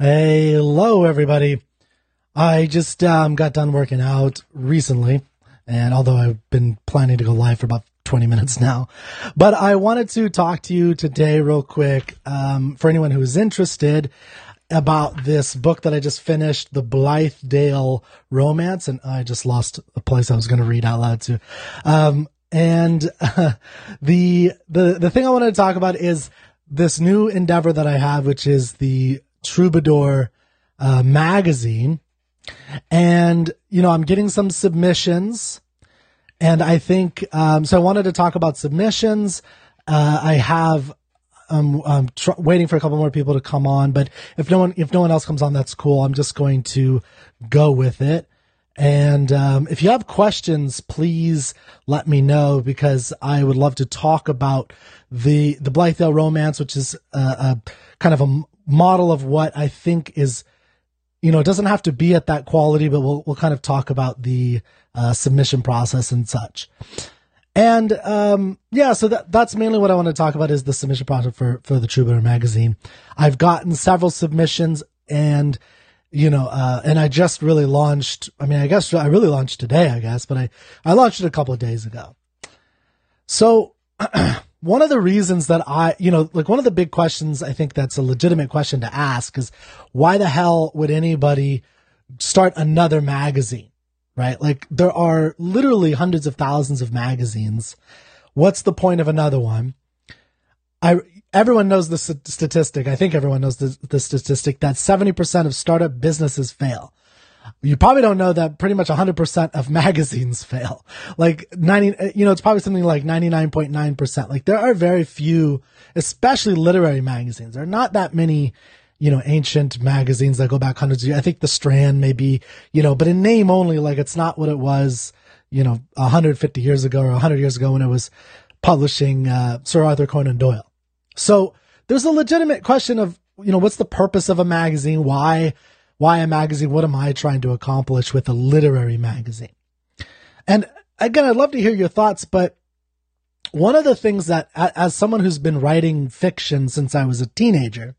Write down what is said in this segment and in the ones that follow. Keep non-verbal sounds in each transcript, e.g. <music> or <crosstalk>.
Hello, everybody. I just um, got done working out recently, and although I've been planning to go live for about 20 minutes now, but I wanted to talk to you today, real quick, um, for anyone who's interested about this book that I just finished, The Blithedale Romance, and I just lost the place I was going to read out loud to. Um, and uh, <laughs> the the the thing I wanted to talk about is this new endeavor that I have, which is the Troubadour uh, magazine. And, you know, I'm getting some submissions. And I think, um, so I wanted to talk about submissions. Uh, I have, um, I'm tr- waiting for a couple more people to come on, but if no one, if no one else comes on, that's cool. I'm just going to go with it. And um, if you have questions, please let me know because I would love to talk about the the Blithedale romance, which is a, a kind of a model of what I think is, you know, it doesn't have to be at that quality, but we'll we'll kind of talk about the uh, submission process and such. And um, yeah, so that that's mainly what I want to talk about is the submission process for for the Troubadour magazine. I've gotten several submissions and you know, uh, and I just really launched. I mean, I guess I really launched today, I guess, but I I launched it a couple of days ago. So <clears throat> one of the reasons that I, you know, like one of the big questions I think that's a legitimate question to ask is why the hell would anybody start another magazine? Right? Like there are literally hundreds of thousands of magazines. What's the point of another one? I, everyone knows the statistic. I think everyone knows the, the statistic that 70% of startup businesses fail you probably don't know that pretty much 100% of <laughs> magazines fail. Like 90, you know, it's probably something like 99.9%. Like there are very few, especially literary magazines. There are not that many, you know, ancient magazines that go back hundreds of years. I think the Strand maybe, you know, but in name only, like it's not what it was, you know, 150 years ago or 100 years ago when it was publishing, uh, Sir Arthur Conan Doyle. So there's a legitimate question of, you know, what's the purpose of a magazine? Why? Why a magazine? What am I trying to accomplish with a literary magazine? And again, I'd love to hear your thoughts, but one of the things that, as someone who's been writing fiction since I was a teenager,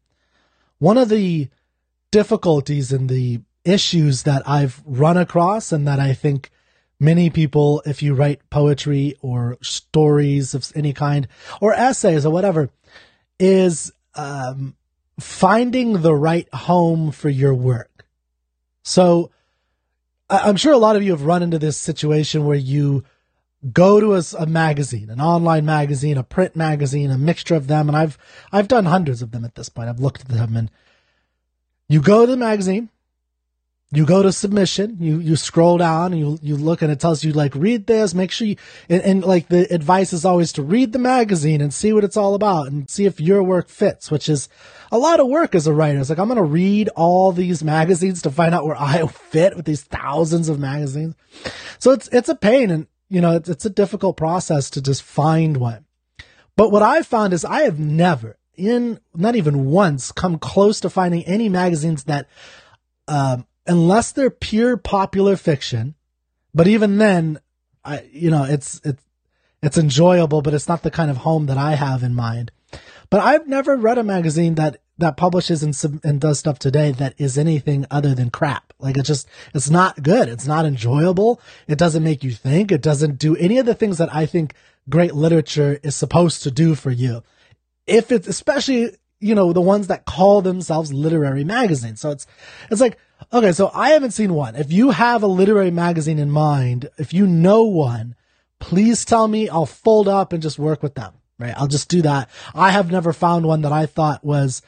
one of the difficulties and the issues that I've run across and that I think many people, if you write poetry or stories of any kind or essays or whatever, is um, finding the right home for your work. So I'm sure a lot of you have run into this situation where you go to a, a, magazine, an online magazine, a print magazine, a mixture of them. And I've, I've done hundreds of them at this point. I've looked at them and you go to the magazine, you go to submission, you, you scroll down and you, you look and it tells you like, read this, make sure you, and, and, like the advice is always to read the magazine and see what it's all about and see if your work fits, which is a lot of work as a writer. It's like, I'm going to read all these magazines to find out where I <laughs> fit with these thousands of magazines. So it's, it's a pain and, you know, it's, it's a difficult process to just find one. But what I found is I have never in, not even once come close to finding any magazines that, um, unless they're pure popular fiction, but even then, I, you know, it's, it's, it's enjoyable, but it's not the kind of home that I have in mind. But I've never read a magazine that, that publishes and, and does stuff today that is anything other than crap. Like it's just, it's not good. It's not enjoyable. It doesn't make you think. It doesn't do any of the things that I think great literature is supposed to do for you. If it's, especially, you know, the ones that call themselves literary magazines. So it's, it's like, Okay, so I haven't seen one. If you have a literary magazine in mind, if you know one, please tell me. I'll fold up and just work with them. Right? I'll just do that. I have never found one that I thought was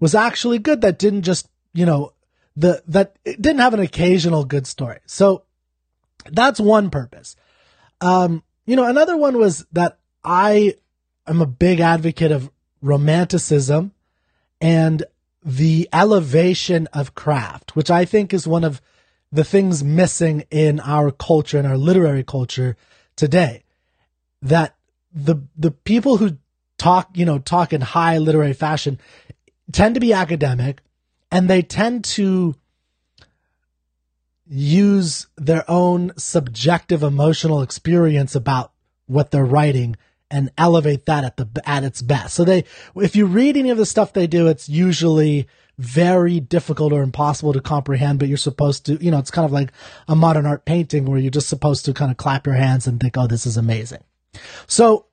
was actually good that didn't just, you know, the that didn't have an occasional good story. So that's one purpose. Um, you know, another one was that I am a big advocate of romanticism and the elevation of craft, which I think is one of the things missing in our culture and our literary culture today. That the the people who talk, you know, talk in high literary fashion tend to be academic and they tend to use their own subjective emotional experience about what they're writing and elevate that at the at its best. So they, if you read any of the stuff they do, it's usually very difficult or impossible to comprehend, but you're supposed to, you know, it's kind of like a modern art painting where you're just supposed to kind of clap your hands and think, oh, this is amazing. So,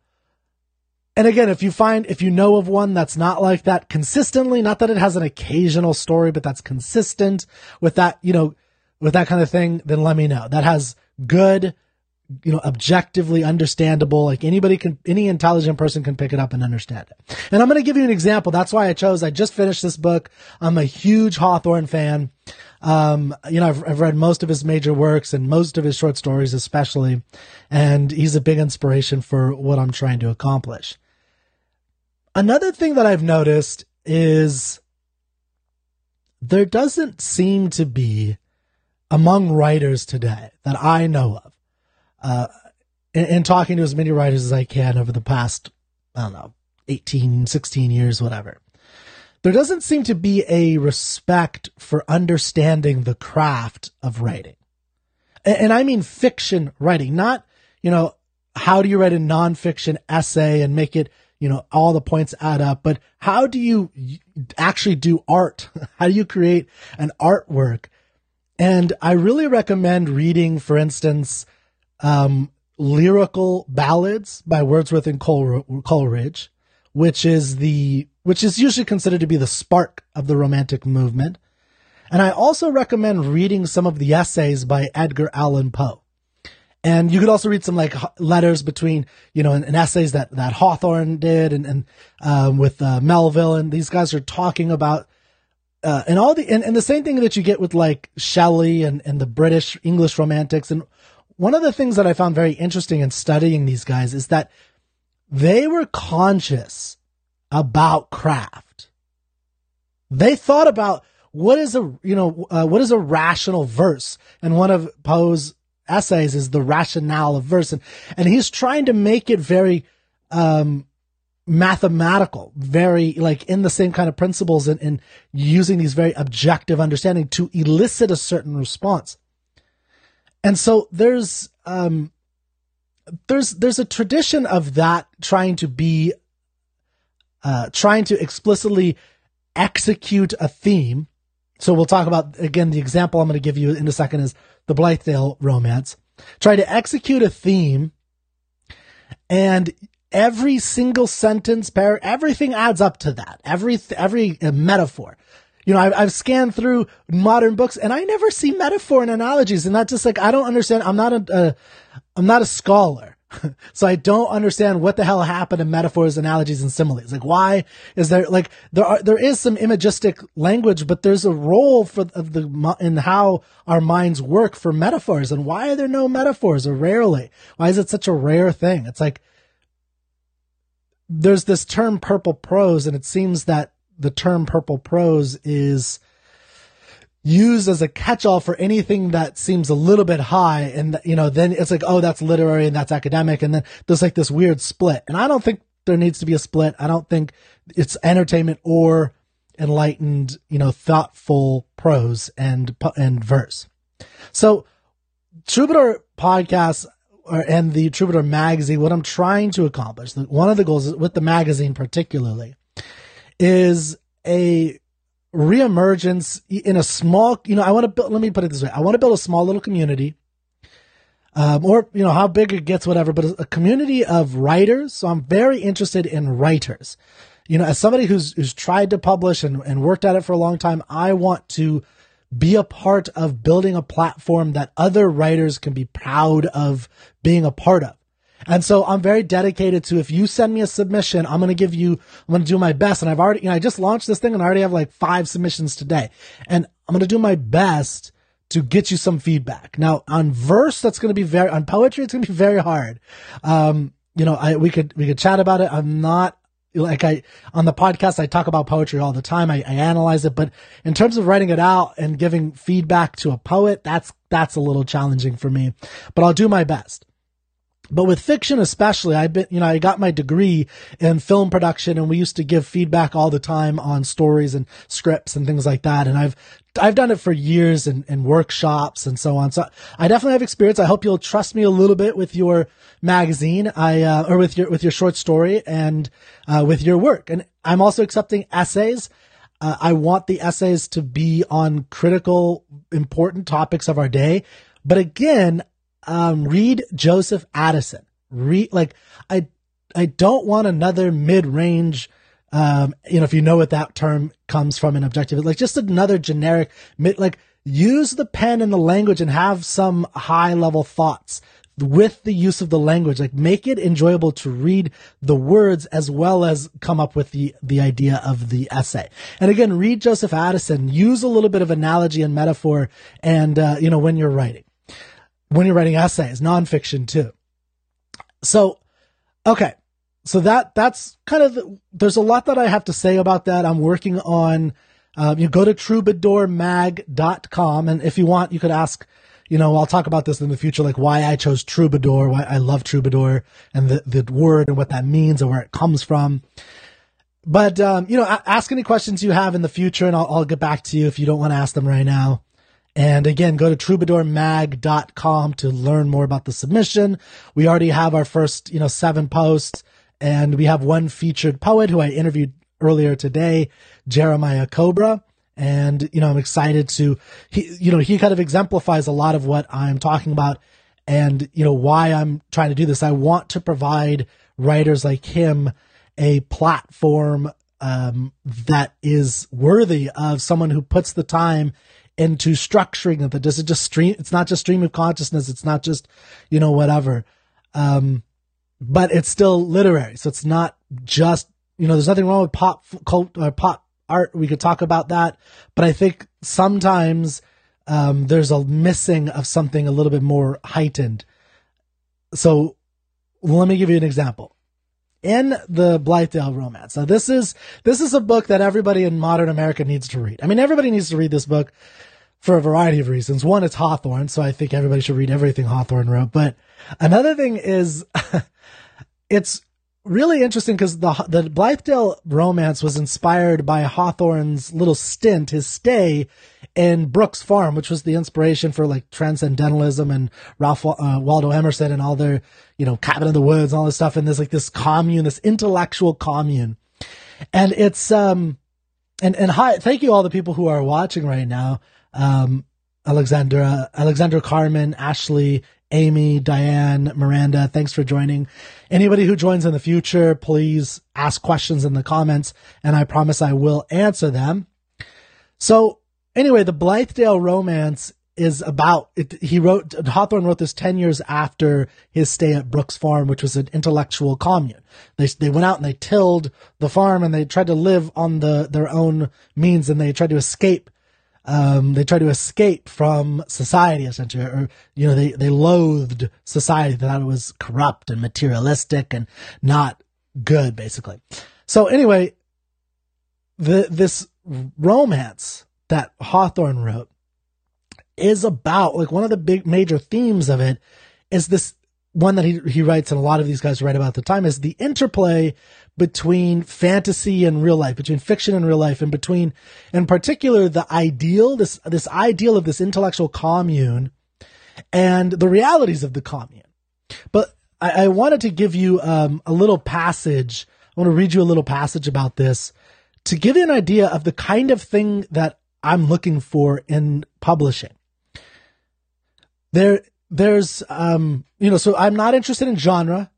and again, if you find, if you know of one that's not like that consistently, not that it has an occasional story, but that's consistent with that, you know, with that kind of thing, then let me know. That has good, you know, objectively understandable, like anybody can, any intelligent person can pick it up and understand it. And I'm going to give you an example. That's why I chose, I just finished this book. I'm a huge Hawthorne fan. Um, you know, I've, I've read most of his major works and most of his short stories, especially. And he's a big inspiration for what I'm trying to accomplish. Another thing that I've noticed is there doesn't seem to be among writers today that I know of, uh, in, in, talking to as many writers as I can over the past, I don't know, 18, 16 years, whatever. There doesn't seem to be a respect for understanding the craft of writing. And, and I mean fiction writing, not, you know, how do you write a nonfiction essay and make it, you know, all the points add up, but how do you actually do art? <laughs> How do you create an artwork? And I really recommend reading, for instance, um, lyrical ballads by Wordsworth and Coleridge, which is the which is usually considered to be the spark of the Romantic movement. And I also recommend reading some of the essays by Edgar Allan Poe. And you could also read some like letters between, you know, and, and essays that, that Hawthorne did and, and, um, with, uh, Melville. And these guys are talking about uh, and all the and, and the same thing that you get with like Shelley and, and the British English romantics. And one of the things that I found very interesting in studying these guys is that they were conscious about craft. They thought about what is a you know uh, what is a rational verse, and one of Poe's essays is the rationale of verse, and and he's trying to make it very um, mathematical, very like in the same kind of principles and, and using these very objective understanding to elicit a certain response. And so there's, um, there's, there's a tradition of that trying to be, uh, trying to explicitly execute a theme. So we'll talk about, again, the example I'm going to give you in a second is the Blithedale romance. Try to execute a theme and every single sentence, par- everything adds up to that. Every, every metaphor. You know, I've, I've scanned through modern books and I never see metaphor and analogies. And that's just like, I don't understand. I'm not a, a I'm not a scholar. <laughs> so I don't understand what the hell happened in metaphors, analogies, and similes. Like, why is there like there are there is some imagistic language, but there's a role for of the in how our minds work for metaphors, and why are there no metaphors or rarely? Why is it such a rare thing? It's like there's this term purple prose, and it seems that the term purple prose is used as a catch-all for anything that seems a little bit high and you know then it's like oh that's literary and that's academic. And then there's like this weird split. And i don't think there needs to be a split. I don't think it's entertainment or enlightened you know thoughtful prose and and verse. So troubadour podcast or, and the Troubadour magazine, what I'm trying to accomplish, one of the goals with the magazine particularly, is a reemergence in a small, you know, I want to build, let me put it this way. I want to build a small little community, um, or, you know, how big it gets, whatever, but a community of writers. So I'm very interested in writers. You know, as somebody who's, who's tried to publish and, and worked at it for a long time, I want to be a part of building a platform that other writers can be proud of being a part of. And so I'm very dedicated to if you send me a submission, I'm going to give you, I'm going to do my best. And I've already, you know, I just launched this thing and I already have like five submissions today. And I'm going to do my best to get you some feedback. Now on verse, that's going to be very, on poetry, it's going to be very hard. Um, you know, I, we could, we could chat about it. I'm not like I on the podcast I talk about poetry all the time. I, I, analyze it, but in terms of writing it out and giving feedback to a poet, that's that's a little challenging for me. But I'll do my best. But with fiction especially, I've been, you know, I got my degree in film production and we used to give feedback all the time on stories and scripts and things like that. And I've, I've done it for years in, in workshops and so on. So I definitely have experience. I hope you'll trust me a little bit with your magazine, I, uh, or with your, with your short story and, uh, with your work. And I'm also accepting essays. Uh, I want the essays to be on critical, important topics of our day. But again, um, read Joseph Addison. Read, like, I, I don't want another mid-range, um, you know, if you know what that term comes from in objective, like just another generic mid, like use the pen and the language and have some high level thoughts with the use of the language, like make it enjoyable to read the words as well as come up with the, the idea of the essay. And again, read Joseph Addison, use a little bit of analogy and metaphor and, uh, you know, when you're writing, when you're writing essays, nonfiction too. So, okay. So that, that's kind of, the, there's a lot that I have to say about that. I'm working on, um, you go to troubadourmag.com and if you want, you could ask, you know, I'll talk about this in the future, like why I chose troubadour, why I love troubadour and the, the word and what that means and where it comes from. But, um, you know, ask any questions you have in the future and I'll, I'll get back to you if you don't want to ask them right now. And again, go to troubadourmag.com to learn more about the submission. We already have our first, you know, seven posts and we have one featured poet who I interviewed earlier today, Jeremiah Cobra. And, you know, I'm excited to, he, you know, he kind of exemplifies a lot of what I'm talking about and, you know, why I'm trying to do this. I want to provide writers like him a platform, um, that is worthy of someone who puts the time into structuring it. That doesn't just stream. It's not just stream of consciousness. It's not just, you know, whatever. Um, but it's still literary. So it's not just, you know, there's nothing wrong with pop cult or uh, pop art. We could talk about that, but I think sometimes um, there's a missing of something a little bit more heightened. So let me give you an example. In the Blithedale romance. Now this is, this is a book that everybody in modern America needs to read. I mean, everybody needs to read this book for a variety of reasons. One, it's Hawthorne, so I think everybody should read everything Hawthorne wrote. But another thing is, <laughs> it's really interesting because the the Blithedale romance was inspired by Hawthorne's little stint, his stay in Brooks Farm, which was the inspiration for like transcendentalism and Ralph uh, Waldo Emerson and all their, you know, Cabin in the Woods and all this stuff. And there's like this commune, this intellectual commune. And it's, um, and, and hi, thank you all the people who are watching right now. Um, Alexandra, Carmen, Ashley, Amy, Diane, Miranda, thanks for joining. Anybody who joins in the future, please ask questions in the comments and I promise I will answer them. So anyway, the Blithedale romance is about it, he wrote Hawthorne wrote this 10 years after his stay at Brooks Farm, which was an intellectual commune. They they went out and they tilled the farm and they tried to live on the their own means and they tried to escape um, they tried to escape from society essentially, or you know, they they loathed society. They thought it was corrupt and materialistic and not good, basically. So anyway, the this romance that Hawthorne wrote is about like one of the big major themes of it is this one that he he writes and a lot of these guys write about at the time is the interplay between fantasy and real life, between fiction and real life, and between, in particular, the ideal, this, this ideal of this intellectual commune and the realities of the commune. But I, I wanted to give you um, a little passage. I want to read you a little passage about this to give you an idea of the kind of thing that I'm looking for in publishing. There, there's, um, you know, so I'm not interested in genre.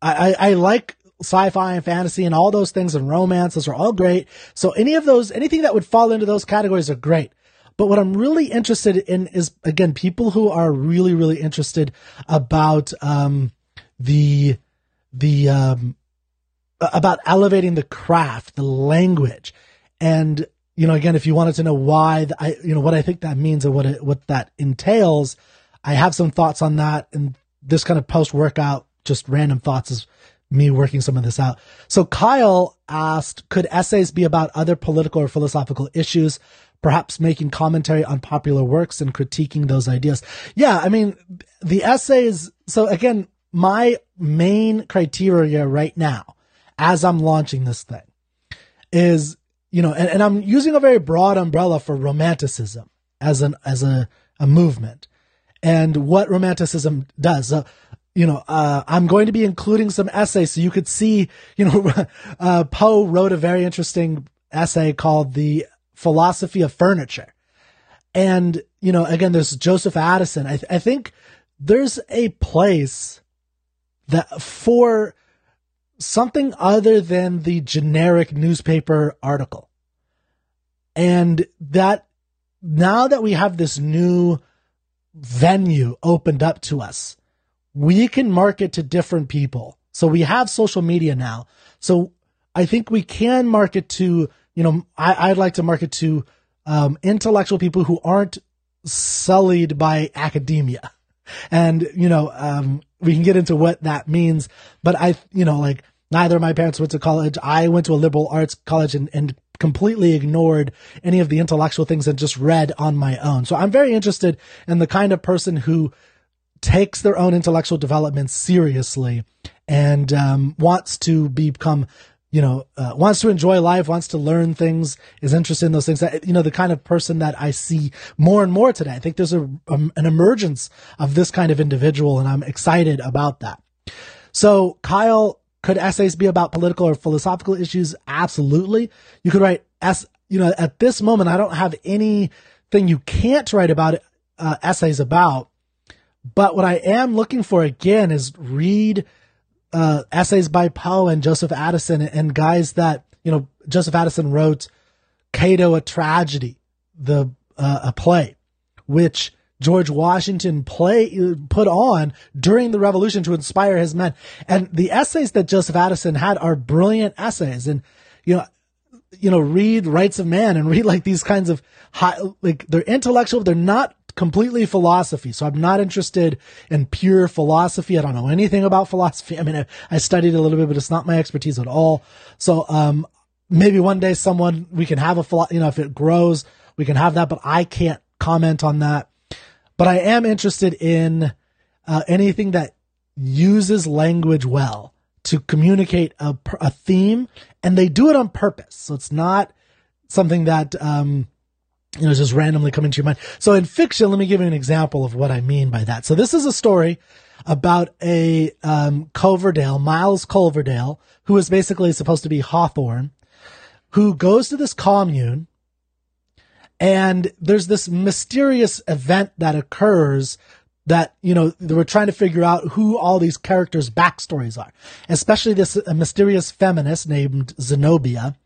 I, I, I like sci-fi and fantasy and all those things and romance. Those are all great. So any of those, anything that would fall into those categories are great. But what I'm really interested in is again, people who are really, really interested about, um, the, the, um, about elevating the craft, the language. And, you know, again, if you wanted to know why I, you know, what I think that means and what it, what that entails, I have some thoughts on that and this kind of post workout, just random thoughts is me working some of this out. So Kyle asked, could essays be about other political or philosophical issues, perhaps making commentary on popular works and critiquing those ideas? Yeah, I mean, the essays, so again, my main criteria right now, as I'm launching this thing, is, you know, and, and I'm using a very broad umbrella for romanticism as an, as a, a movement and what romanticism does. So you know, uh, I'm going to be including some essays so you could see, you know, <laughs> uh, Poe wrote a very interesting essay called The Philosophy of Furniture. And, you know, again, there's Joseph Addison. I, th- I think there's a place that for something other than the generic newspaper article. And that now that we have this new venue opened up to us, we can market to different people. So we have social media now. So I think we can market to, you know, I, would like to market to um, intellectual people who aren't sullied by academia. <laughs> And, you know, um, we can get into what that means, but I, you know, like neither of my parents went to college. I went to a liberal arts college and, and completely ignored any of the intellectual things and just read on my own. So I'm very interested in the kind of person who takes their own intellectual development seriously and um, wants to become you know, uh, wants to enjoy life, wants to learn things, is interested in those things. That, you know, the kind of person that I see more and more today. I think there's a um, an emergence of this kind of individual, and I'm excited about that. So, Kyle, could essays be about political or philosophical issues? Absolutely. You could write s. You know, at this moment, I don't have anything you can't write about uh, essays about. But what I am looking for again is read uh, essays by Poe and Joseph Addison and guys that, you know, Joseph Addison wrote Cato, a tragedy, the, uh, a play, which George Washington play, put on during the revolution to inspire his men. And the essays that Joseph Addison had are brilliant essays. And, you know, you know, read Rights of Man and read like these kinds of high, like they're intellectual. They're not completely philosophy. So I'm not interested in pure philosophy. I don't know anything about philosophy. <laughs> I mean, I, I studied a little bit, but it's not my expertise at all. So, um, maybe one day someone, we can have a, philo- you know, if it grows, we can have that, but I can't comment on that. But I am interested in, uh, anything that uses language well to communicate a, a theme and they do it on purpose. So it's not something that, um, you know, just randomly coming to your mind. So in fiction, let me give you an example of what I mean by that. So this is a story about a um, Coverdale, Miles Coverdale, who is basically supposed to be Hawthorne, who goes to this commune, and there's this mysterious event that occurs that you know they were trying to figure out who all these characters' backstories are, especially this mysterious feminist named Zenobia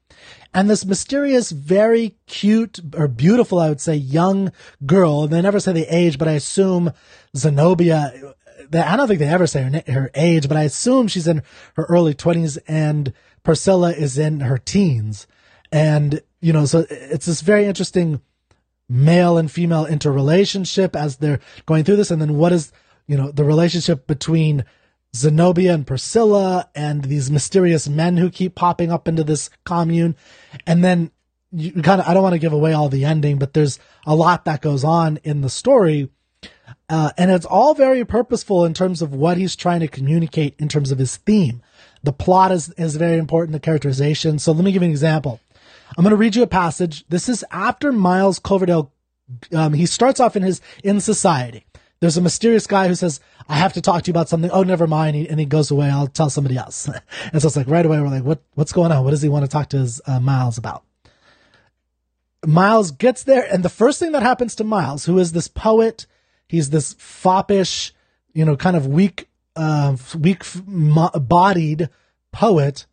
and this mysterious, very cute or beautiful, I would say, young girl. They never say the age, but I assume Zenobia. I don't think they ever say her, her age, but I assume she's in her early twenties, and Priscilla is in her teens. And you know, so it's this very interesting male and female interrelationship as they're going through this, and then what is you know the relationship between Zenobia and Priscilla and these mysterious men who keep popping up into this commune. And then you kind of, I don't want to give away all the ending, but there's a lot that goes on in the story. Uh, and it's all very purposeful in terms of what he's trying to communicate in terms of his theme. The plot is, is very important, the characterization. So let me give you an example. I'm going to read you a passage. This is after Miles Coverdale. Um, he starts off in his, in society. There's a mysterious guy who says, I have to talk to you about something. Oh, never mind. and he goes away. I'll tell somebody else. <laughs> and so it's like right away, we're like, what, what's going on? What does he want to talk to his uh, Miles about? Miles gets there. And the first thing that happens to Miles, who is this poet, he's this foppish, you know, kind of weak, uh, weak bodied poet.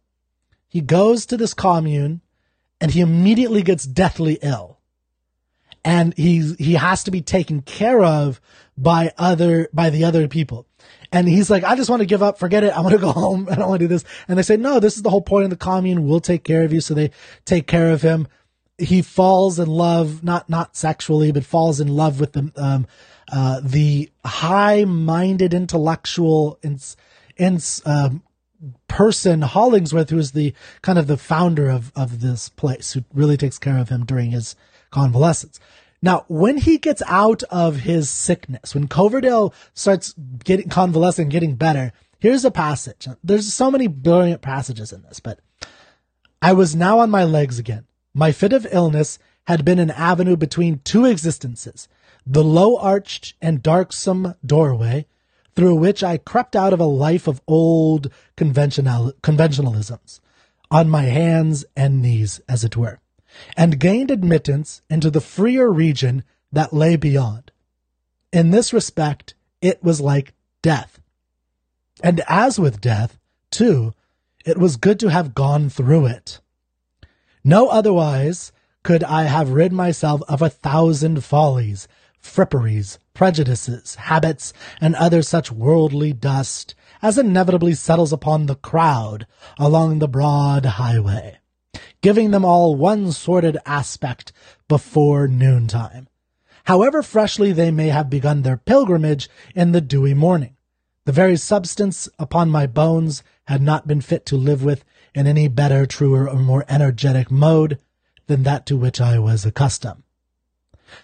He goes to this commune and he immediately gets deathly ill and he he has to be taken care of by other by the other people. And he's like, I just want to give up, forget it. I want to <laughs> go home. I don't want to do this. And they say, no, this is the whole point of the commune. We'll take care of you. So they take care of him. He falls in love, not not sexually, but falls in love with the um, uh, the high-minded intellectual in, in, um, person Hollingsworth, who is the kind of the founder of of this place, who really takes care of him during his convalescence. Now, when he gets out of his sickness, when Coverdale starts getting convalescing, getting better, here's a passage. There's so many brilliant passages in this, but I was now on my legs again. My fit of illness had been an avenue between two existences, the low arched and darksome doorway through which I crept out of a life of old conventional conventionalisms on my hands and knees, as it were. And gained admittance into the freer region that lay beyond. In this respect, it was like death. And as with death, too, it was good to have gone through it. No otherwise could I have rid myself of a thousand follies, fripperies, prejudices, habits, and other such worldly dust as inevitably settles upon the crowd along the broad highway, giving them all one sordid aspect before noontime, however freshly they may have begun their pilgrimage in the dewy morning. The very substance upon my bones had not been fit to live with in any better, truer, or more energetic mode than that to which I was accustomed.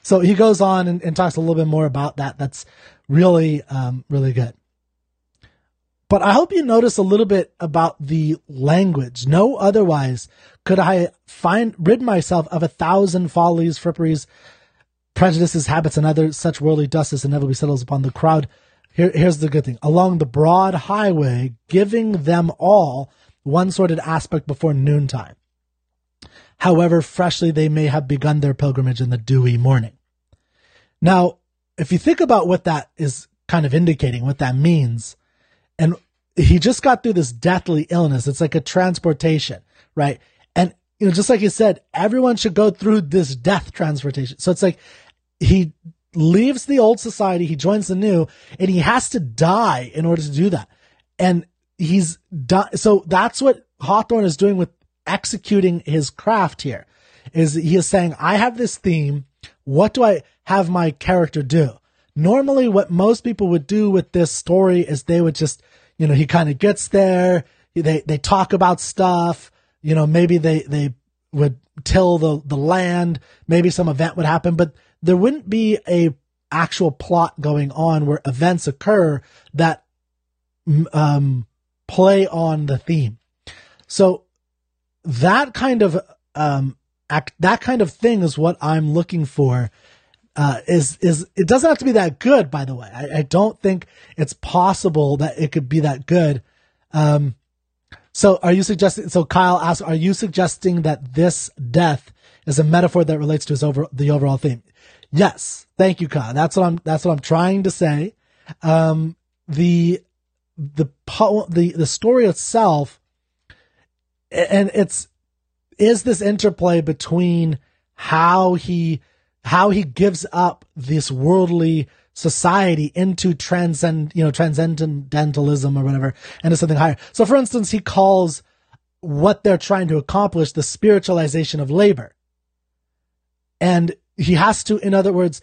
So he goes on and, and talks a little bit more about that. That's really, um, really good. But I hope you notice a little bit about the language. No otherwise could I find, rid myself of a thousand follies, fripperies, prejudices, habits, and other such worldly dust as inevitably settles upon the crowd. Here, here's the good thing. Along the broad highway, giving them all one sorted aspect before noontime. However freshly they may have begun their pilgrimage in the dewy morning. Now, if you think about what that is kind of indicating, what that means, and he just got through this deathly illness. It's like a transportation, right? And, you know, just like he said, everyone should go through this death transportation. So it's like he leaves the old society, he joins the new, and he has to die in order to do that. And he's done. So that's what Hawthorne is doing with executing his craft here is he is saying, I have this theme. What do I have my character do? Normally what most people would do with this story is they would just, you know, he kind of gets there. They, they talk about stuff. You know, maybe they, they would till the, the land. Maybe some event would happen, but there wouldn't be a actual plot going on where events occur that, um, play on the theme. So that kind of um act, that kind of thing is what I'm looking for. Uh, is is it doesn't have to be that good, by the way. I, I don't think it's possible that it could be that good. Um, so are you suggesting? So Kyle asks, are you suggesting that this death is a metaphor that relates to his over the overall theme? Yes, thank you, Kyle. That's what I'm. That's what I'm trying to say. Um, the the the the story itself and it's is this interplay between how he how he gives up this worldly society into transcend you know transcendentalism or whatever and into something higher so for instance he calls what they're trying to accomplish the spiritualization of labor and he has to in other words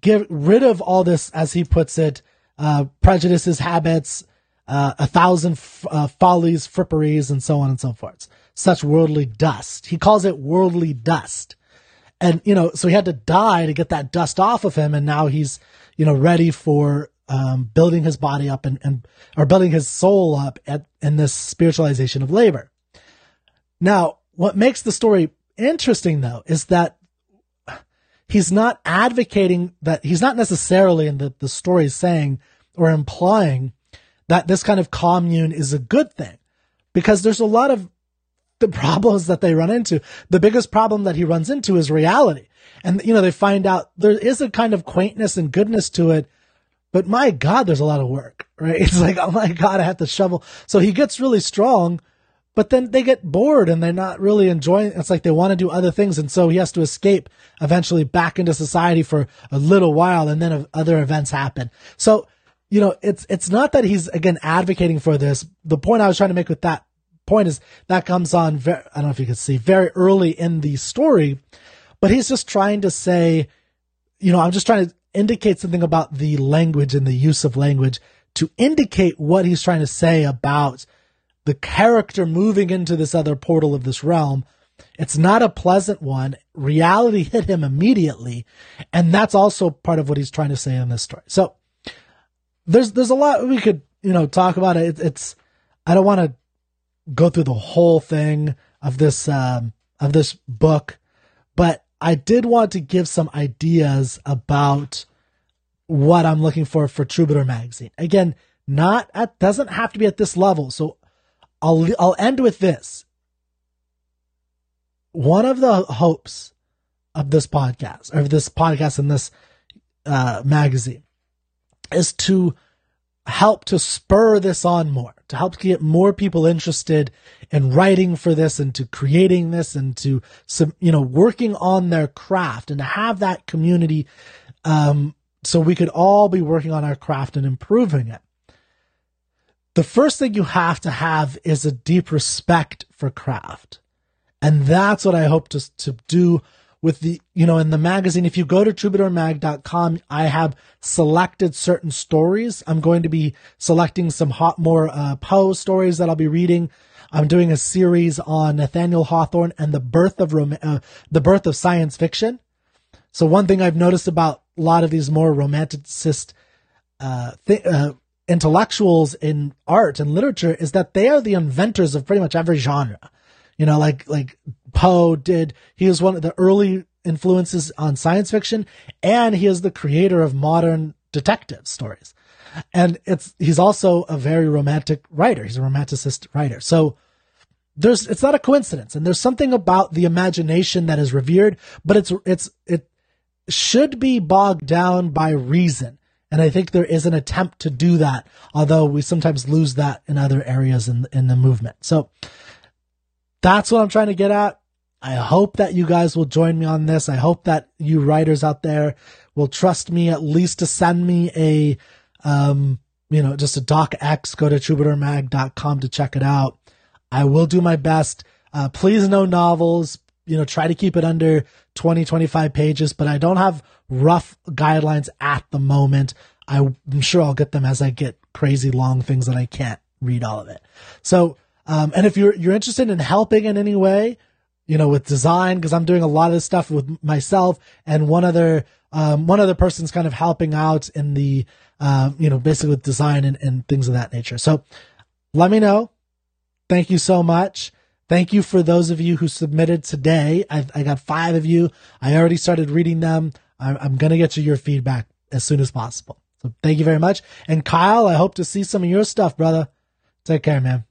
get rid of all this as he puts it uh, prejudices habits uh, a thousand f- uh, follies, fripperies, and so on and so forth. Such worldly dust. He calls it worldly dust. And, you know, so he had to die to get that dust off of him. And now he's, you know, ready for, um, building his body up and, and, or building his soul up at, in this spiritualization of labor. Now, what makes the story interesting though is that he's not advocating that he's not necessarily in the, the story saying or implying that this kind of commune is a good thing because there's a lot of the problems that they run into. The biggest problem that he runs into is reality. And, you know, they find out there is a kind of quaintness and goodness to it, but my God, there's a lot of work, <laughs> right? It's like, oh my God, I have to shovel. So he gets really strong, but then they get bored and they're not really enjoying. It's like they want to do other things. And so he has to escape eventually back into society for a little while. And then other events happen. So you know, it's, it's not that he's again advocating for this. The point I was trying to make with that point is that comes on very, I don't know if you can see very early in the story, but he's just trying to say, you know, I'm just trying to indicate something about the language and the use of language to indicate what he's trying to say about the character moving into this other portal of this realm. It's not a pleasant one. Reality hit him immediately. And that's also part of what he's trying to say in this story. So there's there's a lot we could you know talk about it. It's I don't want to go through the whole thing of this um, of this book, but I did want to give some ideas about what I'm looking for for Troubadour magazine. Again, not at doesn't have to be at this level. So I'll I'll end with this. one of the hopes of this podcast, or this podcast and this uh, magazine, is to help to spur this on more, to help get more people interested in writing for this and to creating this and to, some, you know, working on their craft and to have that community, um, so we could all be working on our craft and improving it. The first thing you have to have is a deep respect for craft. And that's what I hope to, to do with the, you know, in the magazine. If you go to troubadourmag.com, I have selected certain stories. I'm going to be selecting some hot, more, uh, Poe stories that I'll be reading. I'm doing a series on Nathaniel Hawthorne and the birth of, rom- uh, the birth of science fiction. So one thing I've noticed about a lot of these more romanticist, uh, th- uh, intellectuals in art and literature is that they are the inventors of pretty much every genre. You know, like, like Poe did, he was one of the early influences on science fiction and he is the creator of modern detective stories. And it's, he's also a very romantic writer. He's a romanticist writer. So there's, it's not a coincidence. And there's something about the imagination that is revered, but it's, it's, it should be bogged down by reason. And I think there is an attempt to do that, although we sometimes lose that in other areas in, in the movement. So that's what I'm trying to get at. I hope that you guys will join me on this. I hope that you writers out there will trust me at least to send me a, um, you know, just a doc X, go to troubadourmag.com to check it out. I will do my best. Uh, please no novels, you know, try to keep it under 20, 25 pages, but I don't have rough guidelines at the moment. I'm sure I'll get them as I get crazy long things that I can't read all of it. So, um, and if you're, you're interested in helping in any way, you know, with design, because I'm doing a lot of this stuff with myself and one other, um, one other person's kind of helping out in the, um, you know, basically with design and, and things of that nature. So let me know. Thank you so much. Thank you for those of you who submitted today. i I got five of you. I already started reading them. I'm, I'm going to get you your feedback as soon as possible. So thank you very much. And Kyle, I hope to see some of your stuff, brother. Take care, man.